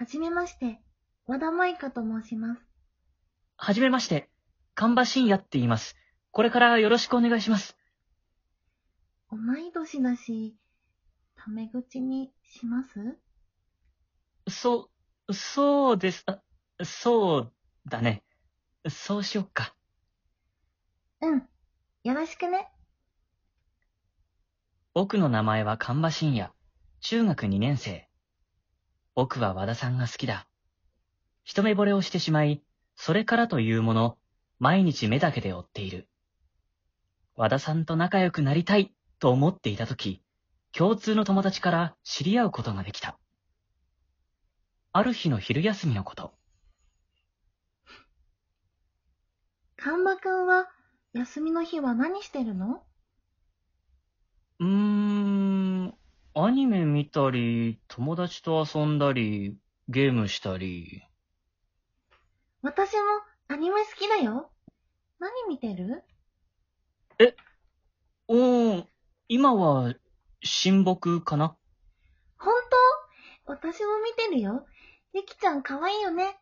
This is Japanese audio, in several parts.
はじめまして、和田舞香と申します。はじめまして、神場信也って言います。これからよろしくお願いします。同い年だし、タメ口にします？そう、そうです。あそうだね。そうしよっか。うん。よろしくね。僕の名前は神場信也。中学2年生。僕は和田さんが好きだ。一目惚れをしてしまい、それからというもの、毎日目だけで追っている。和田さんと仲良くなりたいと思っていたとき、共通の友達から知り合うことができた。ある日の昼休みのこと。神場くんは、休みの日は何してるの？うーん、アニメ見たり、友達と遊んだり、ゲームしたり。私もアニメ好きだよ。何見てる？おー、今は、親睦かな？本当？私も見てるよ。ゆきちゃん可愛いよね。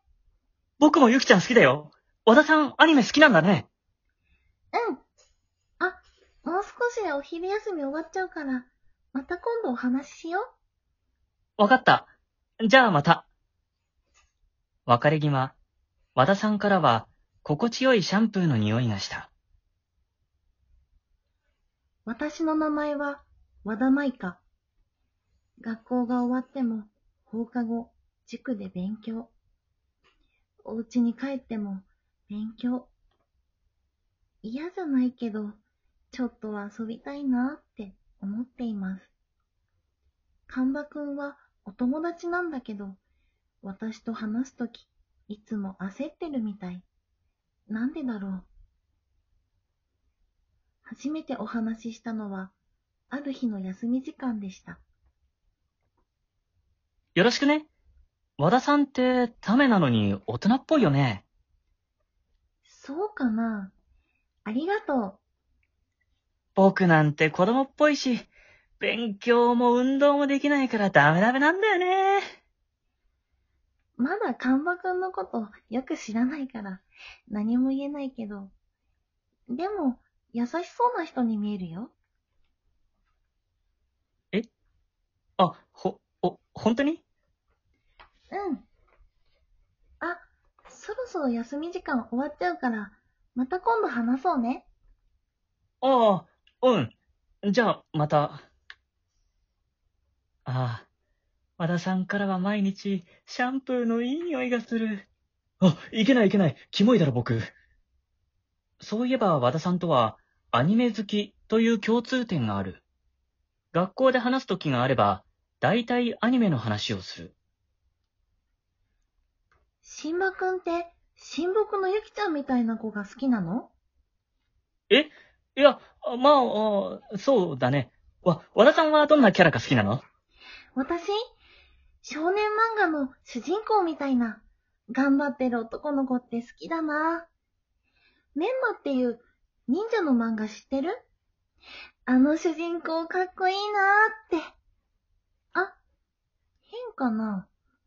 僕もゆきちゃん好きだよ。和田さん、アニメ好きなんだね。うん。あ、もう少しでお昼休み終わっちゃうから、また今度お話ししよう。わかった。じゃあまた。別れ際、和田さんからは、心地よいシャンプーの匂いがした。私の名前は和田舞香。学校が終わっても放課後、塾で勉強。お家に帰っても勉強。嫌じゃないけど、ちょっとは遊びたいなって思っています。神場くんはお友達なんだけど、私と話すとき、いつも焦ってるみたい。なんでだろう？初めてお話ししたのは、ある日の休み時間でした。よろしくね。和田さんって、ためなのに大人っぽいよね。そうかなありがと僕なんて子供っぽいし、勉強も運動もできないからダメダメなんだよね。う。まだ神場くんのことよく知らないから、何も言えないけど。でも、優しそうな人に見えるよ。あ、ほ、お、本当に？うん。あ、そろそろ休み時間終わっちゃうから、また今度話そうね。ああ、うん。じゃあ、また。ああ、和田さんからは毎日、シャンプーのいい匂いがする。あ、いけないいけない。キモいだろ、僕。そういえば、和田さんとは、アニメ好きという共通点がある。学校で話すときがあれば、大体アニメの話をする。新馬くんって、新木のゆきちゃんみたいな子が好きなの？いや、あまあ、あそうだね。わ、和田さんはどんなキャラが好きなの？私少年漫画の主人公みたいな、頑張ってる男の子って好きだな。メンマっていう忍者の漫画知ってる？あの主人公かっこいいなーって。あ、変かな？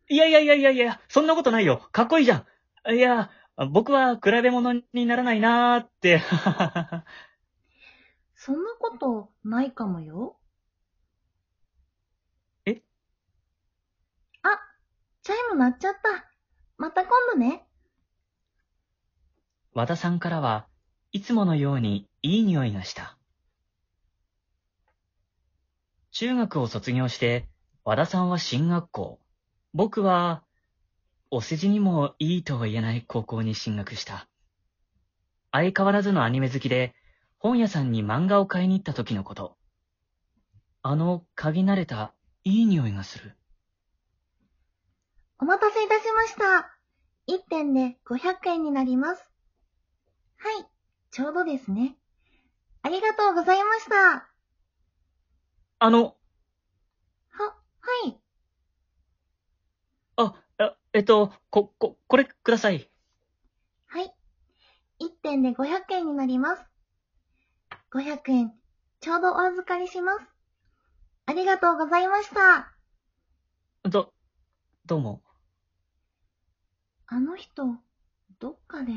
いやいやいやいやいや、そんなことないよ。かっこいいじゃん。いや、僕は比べ物にならないなーって。そんなことないかもよ。え？あ、チャイム鳴っちゃった。また今度ね。和田さんからはいつものようにいい匂いがした。中学を卒業して、和田さんは進学校。僕は、お世辞にもいいとは言えない高校に進学した。相変わらずのアニメ好きで、本屋さんに漫画を買いに行った時のこと。あの、嗅ぎ慣れた、いい匂いがする。お待たせいたしました。1点で500円になります。はい、ちょうどですね。ありがとうございました。は、あの、はい。あ、あえっと、こ、こ、これください。はい。1点で500円になります。500円、ちょうどお預かりします。ありがとうございました。ど、どうも。あの人、どっかで、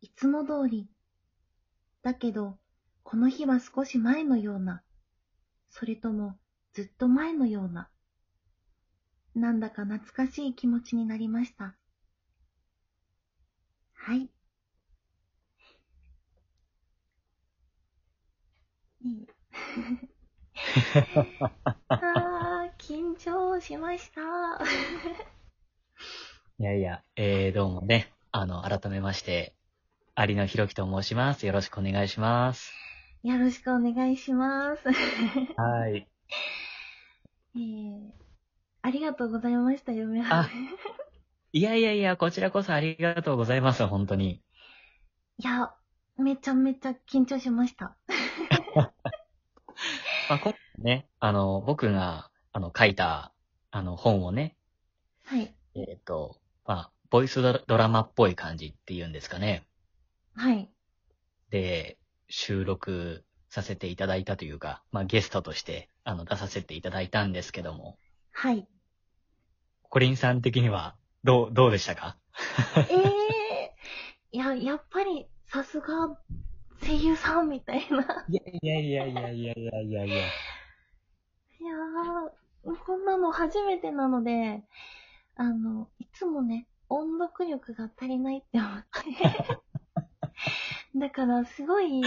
いつも通り。だけど、この日は少し前のような。それとも、ずっと前のような。なんだか懐かしい気持ちになりました。はい。あー、緊張しました。いやいや、えー、どうもね、あの、改めまして、有野博樹と申します。よろしくお願いします。よろしくお願いします。はい。えー、ありがとうございました、嫁はあ。いやいやいや、こちらこそありがとうございます、本当に。いや、めちゃめちゃ緊張しました。まあ、今回ね、あの、僕が、あの、書いた、あの、本をね、はい。えっ、と、まあ、ボイスドラドラマっぽい感じっていうんですかね。はい。で、収録させていただいたというか、まあ、ゲストとして、あの、出させていただいたんですけども、はい。コリンさん的には、どう、どうでしたか？え えー、いや、やっぱり、さすが、声優さんみたいな。いやいやいやいやいやいやいやいや。いやー、こんなの初めてなので、あの、いつもね、音読力が足りないって思って。だから、すごい、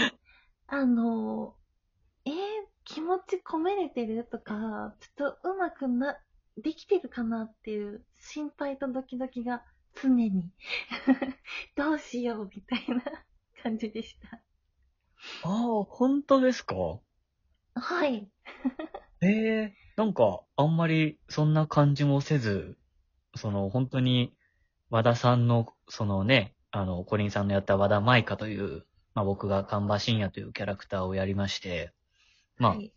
あの、えー、気持ち込めれてるとか、ちょっとうまくな、できてるかなっていう心配とドキドキが常に、どうしようみたいな感じでした。ああ、本当ですか？はい。ええなんか、あんまりそんな感じもせず、その、本当に、和田さんの、そのね、あの、コリンさんのやった和田舞香という、まあ僕が神場深夜というキャラクターをやりまして、まあ、はい。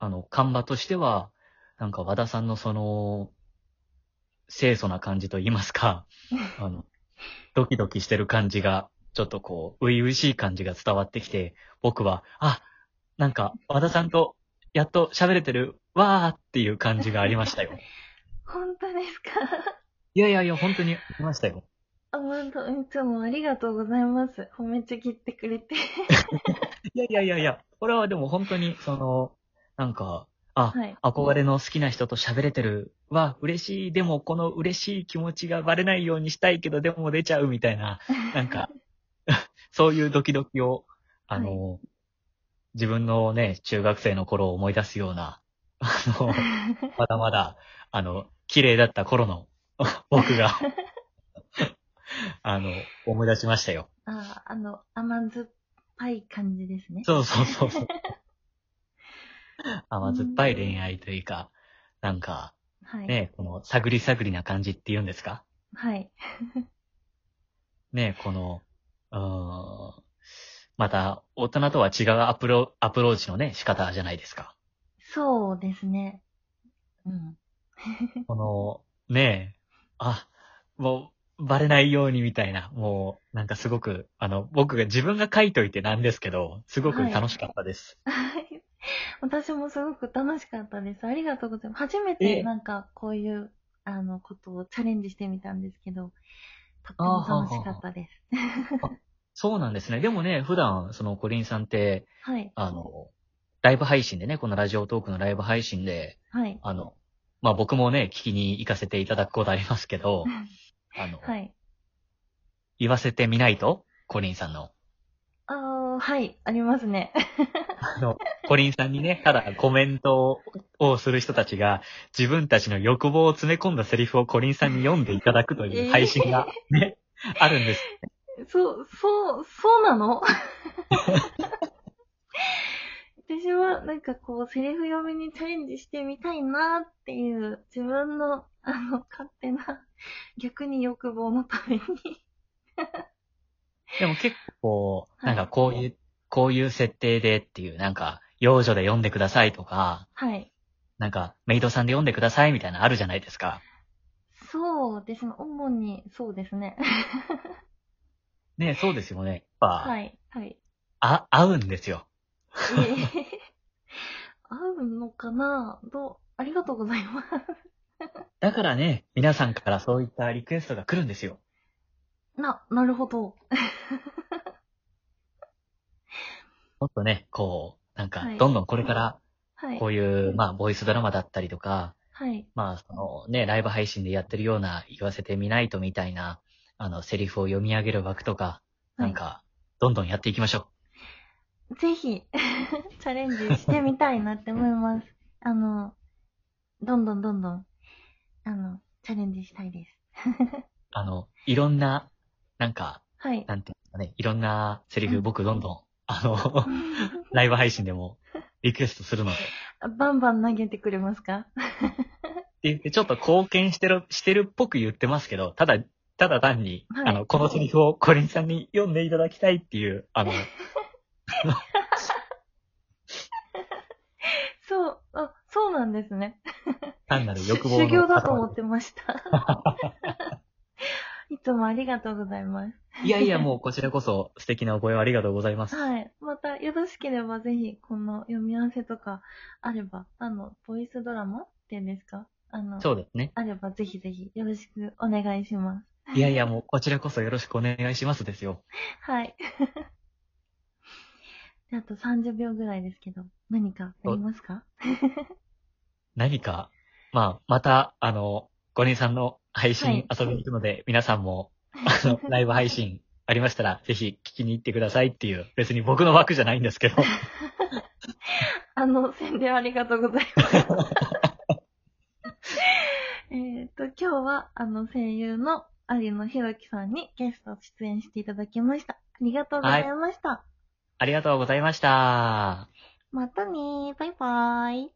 あの、神場としては、なんか和田さんのその、清楚な感じと言いますか、あの、ドキドキしてる感じが、ちょっとこう、初々しい感じが伝わってきて、僕は、あ、なんか、和田さんと、やっと喋れてる、わーっていう感じがありましたよ。本当ですか？いやいやいや、本当にありましたよ。あ、本当、いつもありがとうございます。褒めちぎってくれて。いやいやいやいや、これはでも本当に、その、なんか、あ、はい。憧れの好きな人と喋れてるは嬉しい。でもこの嬉しい気持ちがバレないようにしたいけど、でも出ちゃうみたいな、なんか、そういうドキドキを、あの、自分のね、中学生の頃を思い出すような、あの、まだまだ、あの、綺麗だった頃の 僕が、あの、思い出しましたよ。あ、あの、甘酸っぱい感じですね。そうそうそうそう。甘酸っぱい恋愛というか、なんか、はい。ね、この探り探りな感じっていうんですか？はい。ね、この、うーん、また、大人とは違うアプロアプローチのね、仕方じゃないですか。そうですね。うん。この、ねあ、もう、バレないようにみたいな、もう、なんかすごく、あの、僕が自分が書いといてなんですけど、すごく楽しかったです。はい。私もすごく楽しかったです。ありがとうございます。初めえてえなんかこういう、あの、ことをチャレンジしてみたんですけど、とっても楽しかったです。そうなんですね。でもね、普段、そのコリンさんって、はい。あの、ライブ配信でね、このラジオトークのライブ配信で、はい。あの、まあ、僕もね、聞きに行かせていただくことありますけど、あの、はい。言わせてみないと、コリンさんの。はい。ありますね。あの、コリンさんにね、ただコメントをする人たちが、自分たちの欲望を詰め込んだセリフをコリンさんに読んでいただくという配信がね、あるんです。そう、そう、そうなの？私はなんかこう、セリフ読みにチャレンジしてみたいなっていう、自分の、あの、勝手な、逆に欲望のために。でも結構、はいなんかこういう、こういう設定でっていう、なんか、幼女で読んでくださいとか、はい。なんか、メイドさんで読んでくださいみたいなのあるじゃないですか。そうですね。主に、そうですね。ねそうですよね。やっぱ、はい。はい。あ、合うんですよ。ええ合うのかな？どう、ありがとうございます。だからね、皆さんからそういったリクエストが来るんですよ。な、なるほど。もっとね、こう、なんかはい、どんどんこれから、はいこ。ういう、まあ、ボイスドラマだったりとか、はい。まあ、そのね、ライブ配信でやってるような、言わせてみないとみたいな、あの、セリフを読み上げる枠とか、なんか、どんどんやっていきましょぜひ、チャレンジしてみたいなって思います。あの、どんどんどんどん、あの、チャレンジしたいです。う。あの、いろんな、なんか、はい。なんていうんですかね、いろんなセリフ僕どんどん、あの、ライブ配信でもリクエストするので、バンバン投げてくれますか？って言ってちょっと貢献してる、してるっぽく言ってますけど、ただ、ただ単に、はいあの、このセリフをコリンさんに読んでいただきたいっていう、あの、そう、あ、そうなんですね。単なる欲望の。修行だと思ってました。いつもありがとうございます。いやいや、もうこちらこそ素敵なお声をありがとうございます。はい。また、よろしければぜひ、この読み合わせとかあれば、あの、ボイスドラマっていうんですか？あの、そうですね。あればぜひぜひよろしくお願いします。いやいや、もうこちらこそよろしくお願いしますですよ。はい。であと30秒ぐらいですけど、何かありますか？何か、まあ、また、あの、ゴリンさんの配はい信遊びに行くので、皆さんも、あの、ライブ配信ありましたら、ぜひ聞きに行ってくださいっていう、別に僕の枠じゃないんですけど、あの、宣伝ありがとうございます。えっと、今日は、あの、声優の有野弘樹さんにゲスト出演していただきました。ありがとうございました。ありがとうございました。またねー。バイバーイ。